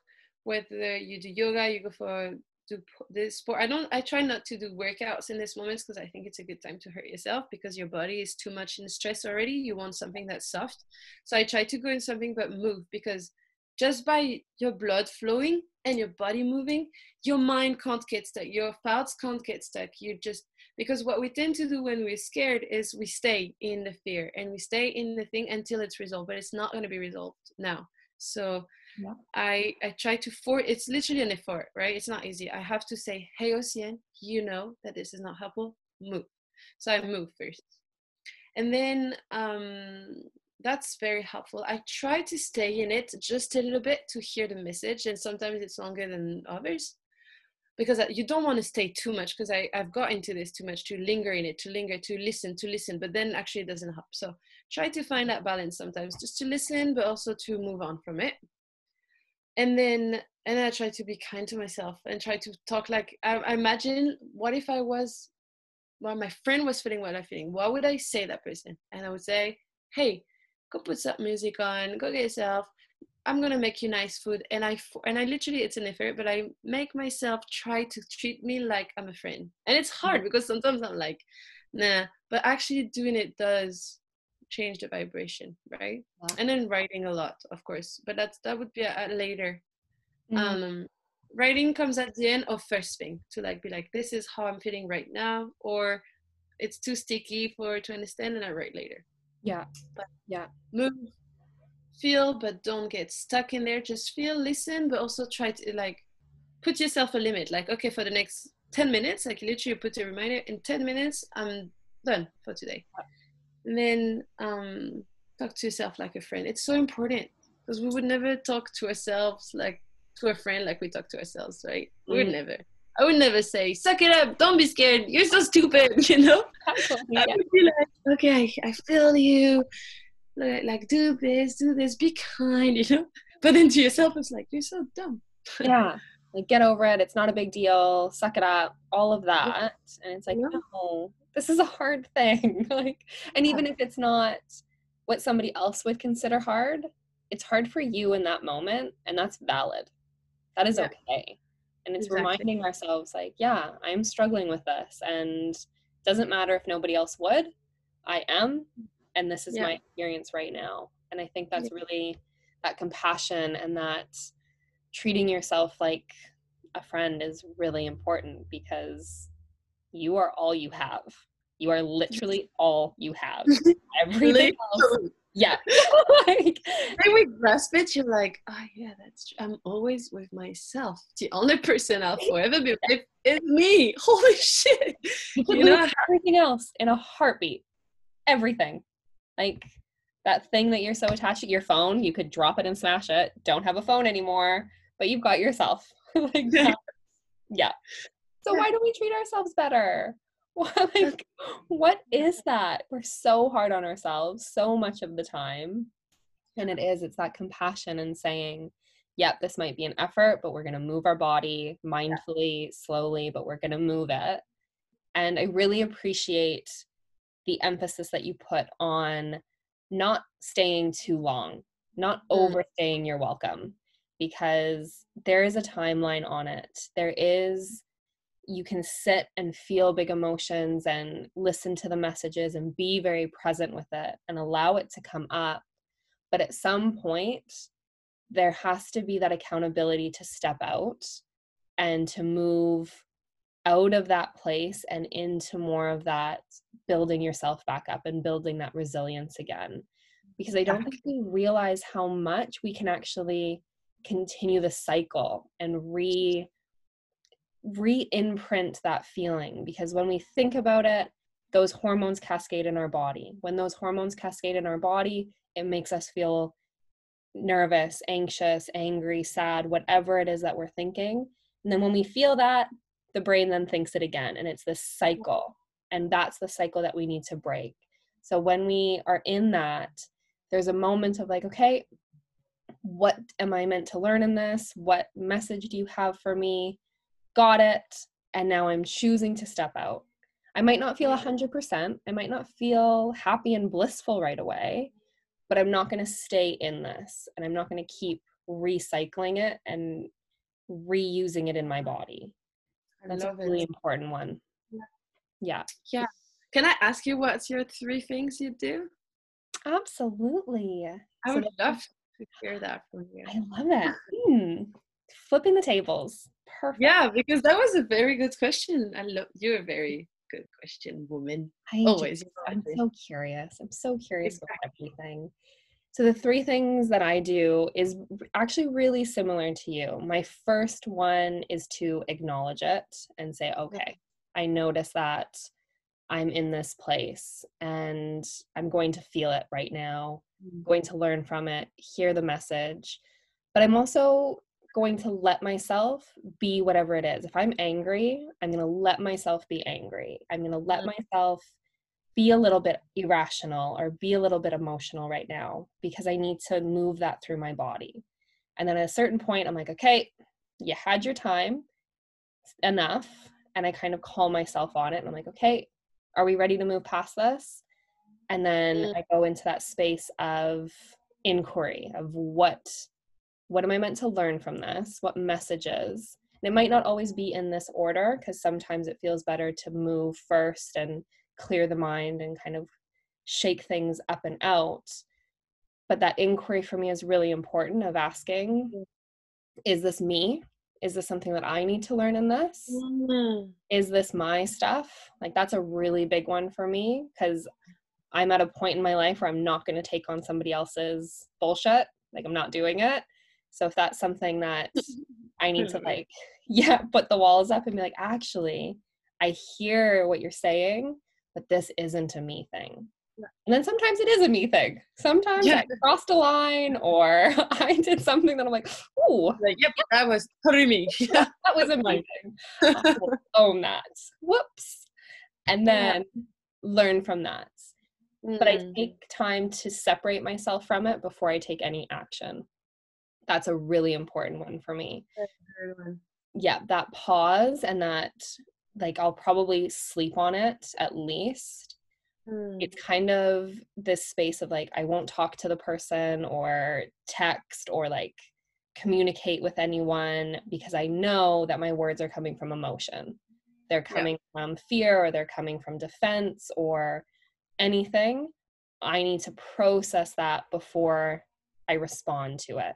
whether you do yoga you go for do this sport i don't i try not to do workouts in this moments because i think it's a good time to hurt yourself because your body is too much in stress already you want something that's soft so i try to go in something but move because just by your blood flowing and your body moving, your mind can't get stuck, your thoughts can't get stuck. You just because what we tend to do when we're scared is we stay in the fear and we stay in the thing until it's resolved, but it's not going to be resolved now. So I I try to for it's literally an effort, right? It's not easy. I have to say, hey Océane, you know that this is not helpful. Move. So I move first. And then um that's very helpful. I try to stay in it just a little bit to hear the message, and sometimes it's longer than others because you don't want to stay too much because I've got into this too much to linger in it, to linger, to listen, to listen, but then actually it doesn't help. So try to find that balance sometimes just to listen, but also to move on from it. And then and then I try to be kind to myself and try to talk like I, I imagine what if I was well my friend was feeling what I'm feeling. What would I say that person? And I would say, Hey, go put some music on, go get yourself. I'm gonna make you nice food, and I and I literally it's an effort, but I make myself try to treat me like I'm a friend, and it's hard mm-hmm. because sometimes I'm like, nah, but actually doing it does change the vibration, right? Yeah. And then writing a lot, of course, but that's that would be a, a later. Mm-hmm. Um, writing comes at the end of first thing to like be like, this is how I'm feeling right now, or it's too sticky for to understand, and I write later. Yeah. But yeah. Move, feel, but don't get stuck in there. Just feel, listen, but also try to like put yourself a limit. Like, okay, for the next 10 minutes, like literally put a reminder in 10 minutes, I'm done for today. And then um, talk to yourself like a friend. It's so important because we would never talk to ourselves like to a friend like we talk to ourselves, right? Mm. We would mm-hmm. never. I would never say, suck it up, don't be scared, you're so stupid, you know? yeah. I would be like, okay, I feel you. Like, do this, do this, be kind, you know? But then to yourself, it's like, you're so dumb. yeah. Like, get over it. It's not a big deal. Suck it up. All of that. And it's like, yeah. no, this is a hard thing. like, and even if it's not what somebody else would consider hard, it's hard for you in that moment. And that's valid. That is yeah. okay and it's exactly. reminding ourselves like yeah i'm struggling with this and doesn't matter if nobody else would i am and this is yeah. my experience right now and i think that's really that compassion and that treating yourself like a friend is really important because you are all you have. You are literally all you have. Everything else yeah. Like then we grasp it you're like oh yeah that's true. i'm always with myself. The only person i'll forever be with is me. Holy shit. You know everything else in a heartbeat. Everything. Like that thing that you're so attached to your phone you could drop it and smash it. Don't have a phone anymore but you've got yourself. Like yeah so why don't we treat ourselves better? Like what is that? We're so hard on ourselves so much of the time. And it is it's that compassion and saying yep this might be an effort but we're going to move our body mindfully slowly but we're going to move it. And i really appreciate the emphasis that you put on not staying too long not mm. overstaying your welcome because there is a timeline on it. There is you can sit and feel big emotions and listen to the messages and be very present with it and allow it to come up. But at some point, there has to be that accountability to step out and to move out of that place and into more of that building yourself back up and building that resilience again. Because I don't think we realize how much we can actually continue the cycle and re re-imprint that feeling because when we think about it those hormones cascade in our body. When those hormones cascade in our body it makes us feel nervous anxious angry sad whatever it is that we're thinking. And then when we feel that the brain then thinks it again and it's this cycle and that's the cycle that we need to break. So when we are in that there's a moment of like okay what am i meant to learn in this? What message do you have for me got it, and now I'm choosing to step out. I might not feel 100%, I might not feel happy and blissful right away, but I'm not going to stay in this and I'm not going to keep recycling it and reusing it in my body. That's a really it. important one. Yeah. yeah. Can I ask you what's your three things you do? Absolutely. I would so love to hear that from you. I love that. Hmm. Flipping the tables. Perfect. Yeah, because that was a very good question. I love you're a very good question, woman. I Always. I'm so curious. I'm so curious exactly. about everything. So the three things that I do is actually really similar to you. My first one is to acknowledge it and say, okay, I notice that I'm in this place and I'm going to feel it right now, mm-hmm. going to learn from it, hear the message. But I'm also going to let myself be whatever it is. If I'm angry, I'm going to let myself be angry. I'm going to let mm-hmm. myself be a little bit irrational or be a little bit emotional right now because I need to move that through my body. And then at a certain point, I'm like, okay, you had your time enough. And I kind of call myself on it. And I'm like, okay, are we ready to move past this? And then mm-hmm. I go into that space of inquiry of what what am I meant to learn from this? What messages? And it might not always be in this order because sometimes it feels better to move first and clear the mind and kind of shake things up and out. But that inquiry for me is really important of asking, is this me? Is this something that I need to learn in this? Mm. Is this my stuff? Like that's a really big one for me because I'm at a point in my life where I'm not going to take on somebody else's bullshit. Like I'm not doing it. So if that's something that I need to like, yeah, put the walls up and be like, actually, I hear what you're saying, but this isn't a me thing. And then sometimes it is a me thing. Sometimes yeah. I crossed a line or I did something that I'm like, ooh. Like, yep, that was totally me. that was a me thing. own that. Whoops. And then yeah. learn from that. Mm. But I mm. take time to separate myself from it before I take any action that's a really important one for me one. yeah that pause and that like i'll probably sleep on it at least mm. it's kind of this space of like i won't talk to the person or text or like communicate with anyone because i know that my words are coming from emotion they're coming yeah. from fear or they're coming from defense or anything i need to process that before i respond to it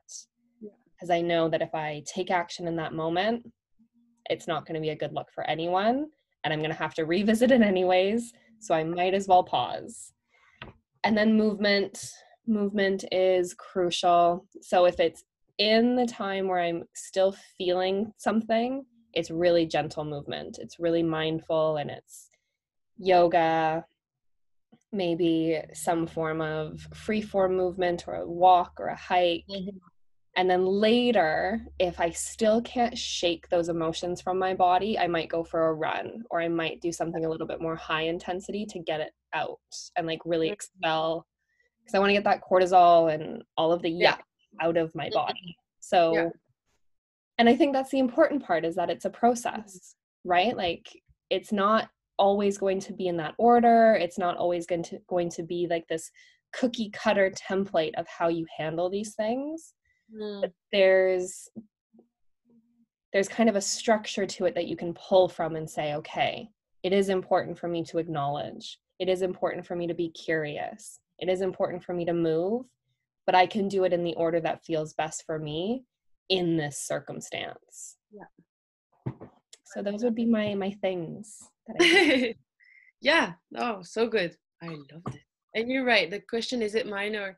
because I know that if I take action in that moment, it's not going to be a good look for anyone. And I'm going to have to revisit it anyways. So I might as well pause. And then movement. Movement is crucial. So if it's in the time where I'm still feeling something, it's really gentle movement. It's really mindful and it's yoga, maybe some form of free form movement or a walk or a hike. Mm-hmm. And then later, if I still can't shake those emotions from my body, I might go for a run or I might do something a little bit more high intensity to get it out and like really mm-hmm. expel because I want to get that cortisol and all of the yuck yeah. out of my mm-hmm. body. So, yeah. and I think that's the important part is that it's a process, right? Like it's not always going to be in that order. It's not always going to going to be like this cookie cutter template of how you handle these things mm. there's there's kind of a structure to it that you can pull from and say okay it is important for me to acknowledge. It is important for me to be curious. It is important for me to move but i can do it in the order that feels best for me in this circumstance. Yeah. So those would be my my things yeah. Oh so good. I loved it. And you're right the question is it mine or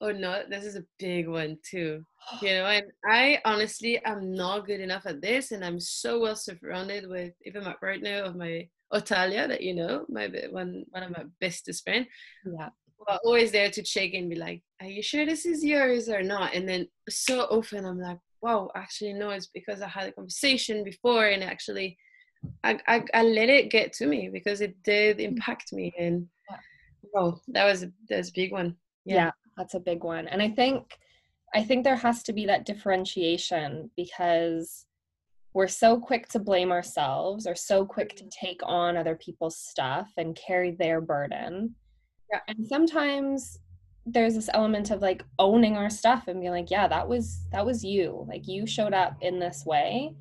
Oh no, this is a big one too. You know, and I honestly am not good enough at this, and I'm so well surrounded with even my partner of my Otalia that you know, my one one of my bestest friend. Yeah. Well, always there to check and be like, "Are you sure this is yours or not?" And then so often I'm like, "Wow, actually no, it's because I had a conversation before, and actually, I I, I let it get to me because it did mm. impact me." And oh, that was that was a big one. yeah. yeah that's a big one. And i think i think there has to be that differentiation because we're so quick to blame ourselves or so quick to mm-hmm. take on other people's stuff and carry their burden. Yeah. and sometimes there's this element of like owning our stuff and being like yeah that was that was you. Like you showed up in this way.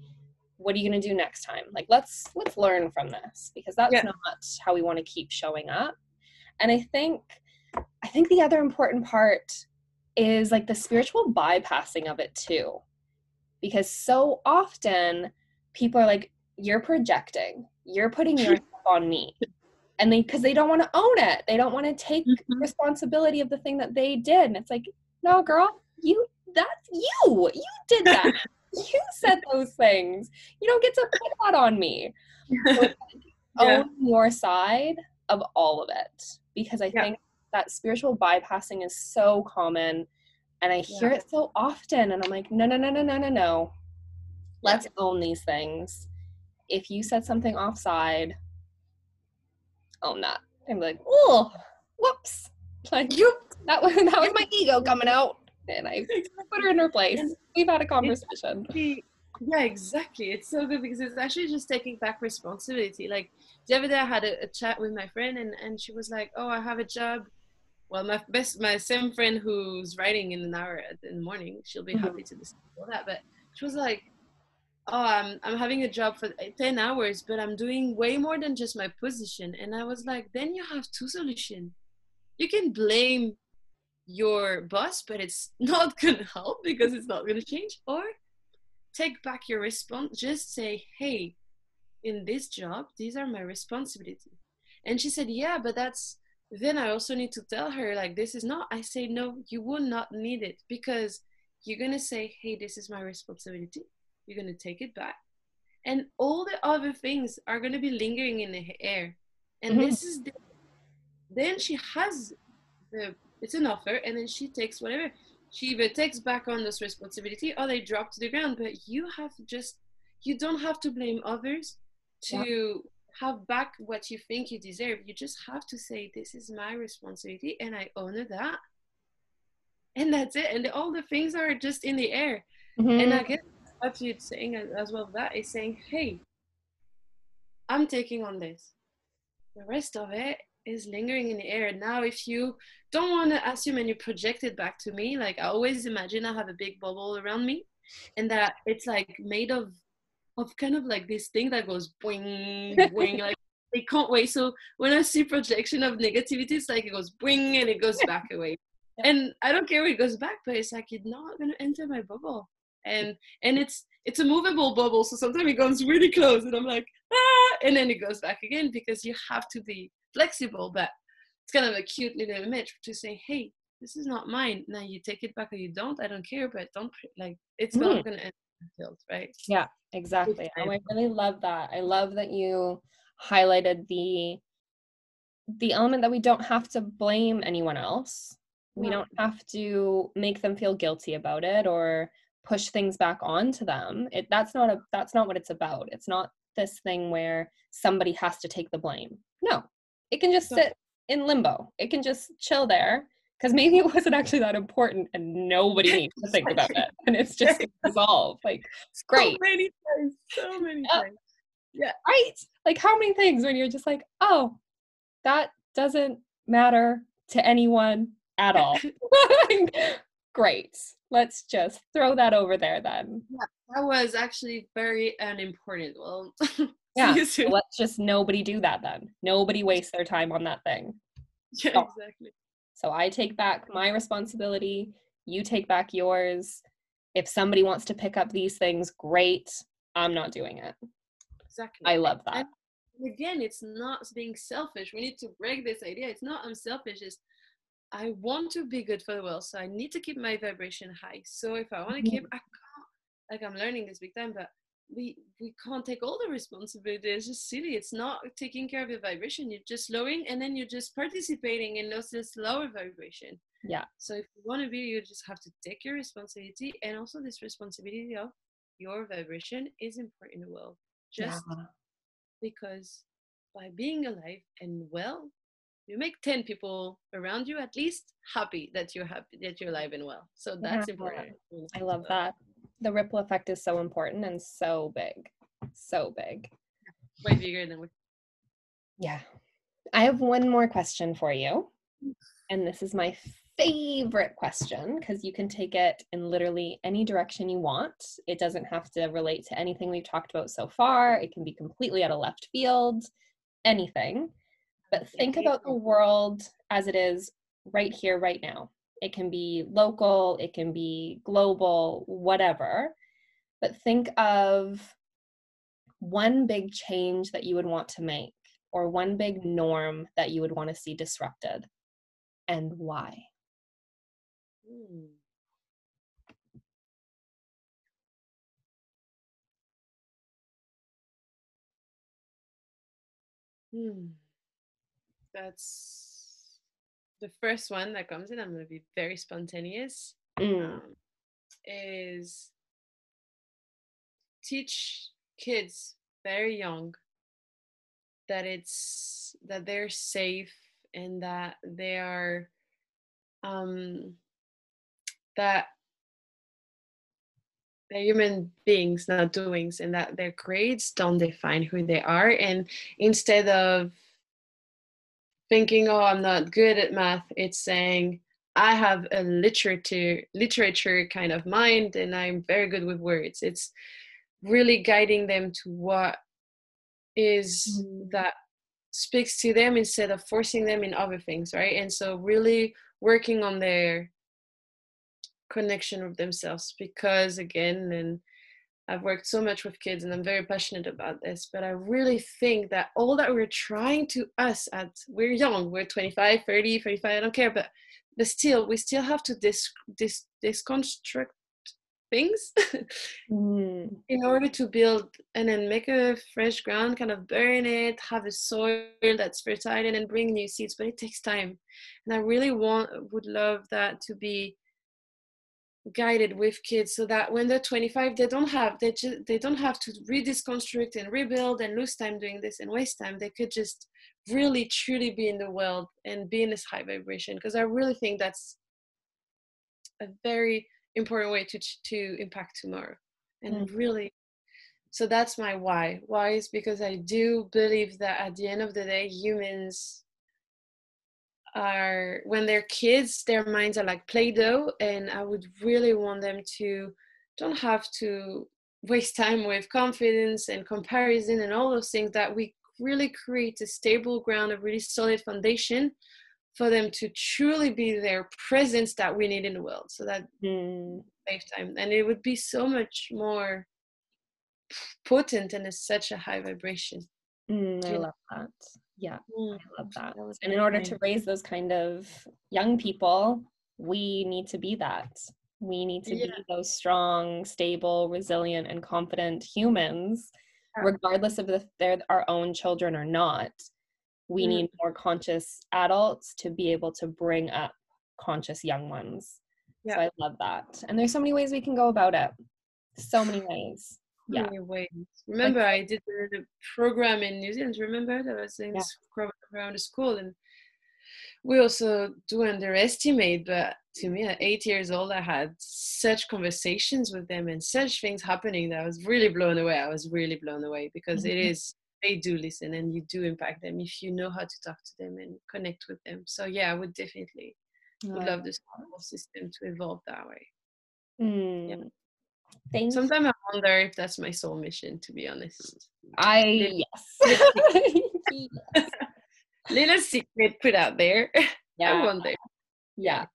What are you going to do next time? Like let's let's learn from this because that's yeah. not how we want to keep showing up. And i think I think the other important part is like the spiritual bypassing of it too. Because so often people are like, you're projecting, you're putting yourself on me. And they, because they don't want to own it, they don't want to take mm-hmm. responsibility of the thing that they did. And it's like, no, girl, you, that's you, you did that. you said those things. You don't get to put that on me. So, yeah. Own your side of all of it because I yeah. think that spiritual bypassing is so common and I hear yeah. it so often and I'm like, no, no, no, no, no, no, no. Let's own these things. If you said something offside, own that. I'm like, oh, whoops. Like, you, that was that was my ego coming out and I put her in her place. We've had a conversation. Yeah, exactly. It's so good because it's actually just taking back responsibility. Like the other day, I had a, a chat with my friend, and and she was like, "Oh, I have a job." Well, my best, my same friend who's writing in an hour in the morning, she'll be mm-hmm. happy to listen to all that. But she was like, "Oh, I'm I'm having a job for ten hours, but I'm doing way more than just my position." And I was like, "Then you have two solutions. You can blame your boss, but it's not gonna help because it's not gonna change, or." take back your response just say hey in this job these are my responsibilities." and she said yeah but that's then i also need to tell her like this is not i say no you will not need it because you're going to say hey this is my responsibility. You're going to take it back. And all the other things are going to be lingering in the air. And mm-hmm. this is the, then she has the it's an offer and then she takes whatever. She either takes back on this responsibility or they drop to the ground. But you have just you don't have to blame others to yeah. Have back what you think you deserve. You just have to say this is my responsibility and i honor that. And that's it. And all the things are just in the air. Mm-hmm. and i guess what you're saying as well that is saying hey i'm taking on this. The rest of it is lingering in the air. Now, if you don't want to assume and you project it back to me, like I always imagine I have a big bubble around me and that it's like made of of kind of like this thing that goes boing boing like they can't wait. So when I see projection of negativity, it's like it goes boing and it goes back away. Yeah. And I don't care where it goes back, but it's like it's not gonna enter my bubble. And and it's it's a movable bubble, so sometimes it comes really close, and I'm like ah, and then it goes back again because you have to be flexible, but it's kind of a cute little image to say, hey, this is not mine. Now you take it back or you don't. I don't care, but don't like it's mm. not going to end field, right? Yeah, exactly. Oh, I really love that. I love that you highlighted the the element that we don't have to blame anyone else. We don't have to make them feel guilty about it or push things back onto them. It that's not a that's not what it's about. It's not this thing where somebody has to take the blame. No, it can just sit in limbo. It can just chill there because maybe it wasn't actually that important and nobody needs to think about it and it's just dissolved. Like it's great. So many things. So many uh, things. Yeah. Right. Like how many things when you're just like, oh, that doesn't matter to anyone at all. great. Let's just throw that over there then. Yeah, that was actually very unimportant. Well, yeah so let's just nobody do that then nobody waste their time on that thing yeah so, exactly so i take back my responsibility you take back yours. If somebody wants to pick up these things great i'm not doing it. Exactly. I love that. And again it's not being selfish. We need to break this idea. It's not i'm selfish it's i want to be good for the world so i need to keep my vibration high. So if i want to mm-hmm. keep i can't like i'm learning this big time but we we can't take all the responsibility. It's just silly. It's not taking care of your vibration. You're just lowering and then you're just participating in those this lower vibration. Yeah. So if you want to be you just have to take your responsibility and also this responsibility of your vibration is important in the world just yeah. because by being alive and well you make 10 people around you at least happy that you're happy that you're alive and well. So that's yeah. important. I love that the ripple effect is so important and so big so big. Way bigger than we yeah. I have one more question for you and this is my favorite question because you can take it in literally any direction you want. It doesn't have to relate to anything we've talked about so far. It can be completely out of left field anything. But think about the world as it is right here right now It can be local, it can be global, whatever. But think of one big change that you would want to make or one big norm that you would want to see disrupted and why? Hmm. Hmm. That's the first one that comes in. I'm going to be very spontaneous. Mm. Um, is teach kids very young that it's that they're safe and that they are um that they're human beings not doings and that their grades don't define who they are and instead of thinking oh i'm not good at math. It's saying i have a literature literature kind of mind and i'm very good with words. It's really guiding them to what is mm. that speaks to them instead of forcing them in other things right? And so really working on their connection with themselves because again and I've worked so much with kids and I'm very passionate about this, but I really think that all that we're trying to us at we're young, we're 25, 30, 35, I don't care, but but still we still have to dis, dis, disconstruct things mm. in order to build and then make a fresh ground, kind of burn it, have a soil that's fertile and then bring new seeds, but it takes time. And I really want would love that to be guided with kids so that when they're 25 they don't have they just they don't have to redisconstruct and rebuild and lose time doing this and waste time. They could just really truly be in the world and be in this high vibration because i really think that's a very important way to to impact tomorrow. And mm. really so that's my why. Why is because i do believe that at the end of the day humans are when they're kids their minds are like play-doh and i would really want them to don't have to waste time with confidence and comparison and all those things that we really create a stable ground a really solid foundation for them to truly be their presence that we need in the world so that mm. lifetime. And it would be so much more potent and it's such a high vibration. Mm, i love that yeah mm. i love that and in order to raise those kind of young people we need to be that we need to yeah. be those strong stable resilient and confident humans yeah. regardless of if they're our own children or not we mm. need more conscious adults to be able to bring up conscious young ones yeah. so i love that and there's so many ways we can go about it so many ways yeah. ways. Remember, like, I did the, program in New Zealand. Remember, that was in yeah. around the school, and we also do underestimate. But to me, at eight years old, I had such conversations with them and such things happening that I was really blown away. I was really blown away because mm-hmm. it is they do listen and you do impact them if you know how to talk to them and connect with them. So yeah, I would definitely would love the school system to evolve that way. Mm. Yeah. Sometimes I wonder if that's my soul mission, to be honest. I yes. yes. Little secret put out there. Yeah. I wonder. Yeah.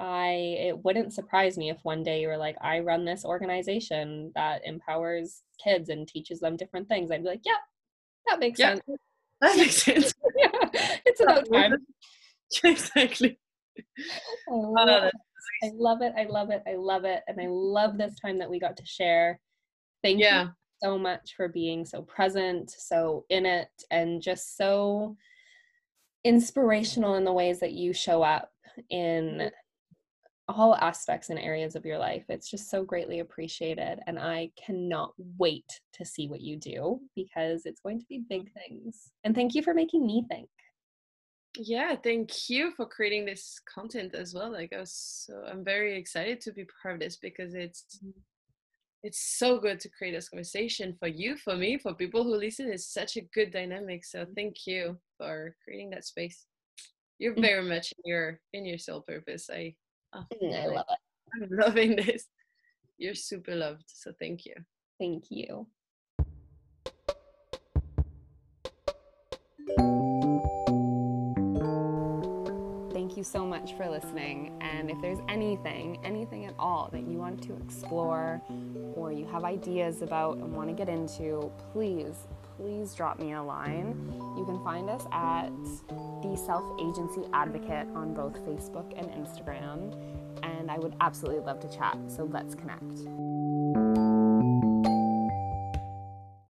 I it wouldn't surprise me if one day you were like, I run this organization that empowers kids and teaches them different things. I'd be like, yeah, that makes yeah, sense. That makes sense. yeah, it's about time. Exactly. Oh, uh, I love it. I love it. I love it. And I love this time that we got to share. Thank yeah. you so much for being so present, so in it, and just so inspirational in the ways that you show up in all aspects and areas of your life. It's just so greatly appreciated. And I cannot wait to see what you do because it's going to be big things. And thank you for making me think yeah thank you for creating this content as well like i was so i'm very excited to be part of this because it's mm-hmm. it's so good to create this conversation for you for me for people who listen it's such a good dynamic so mm-hmm. thank you for creating that space you're mm-hmm. very much in your in your soul purpose i oh, i love it i'm loving this you're super loved so thank you thank you you so much for listening. And if there's anything, anything at all that you want to explore or you have ideas about and want to get into, please, please drop me a line. You can find us at the Self Agency Advocate on both Facebook and Instagram. And I would absolutely love to chat, so let's connect.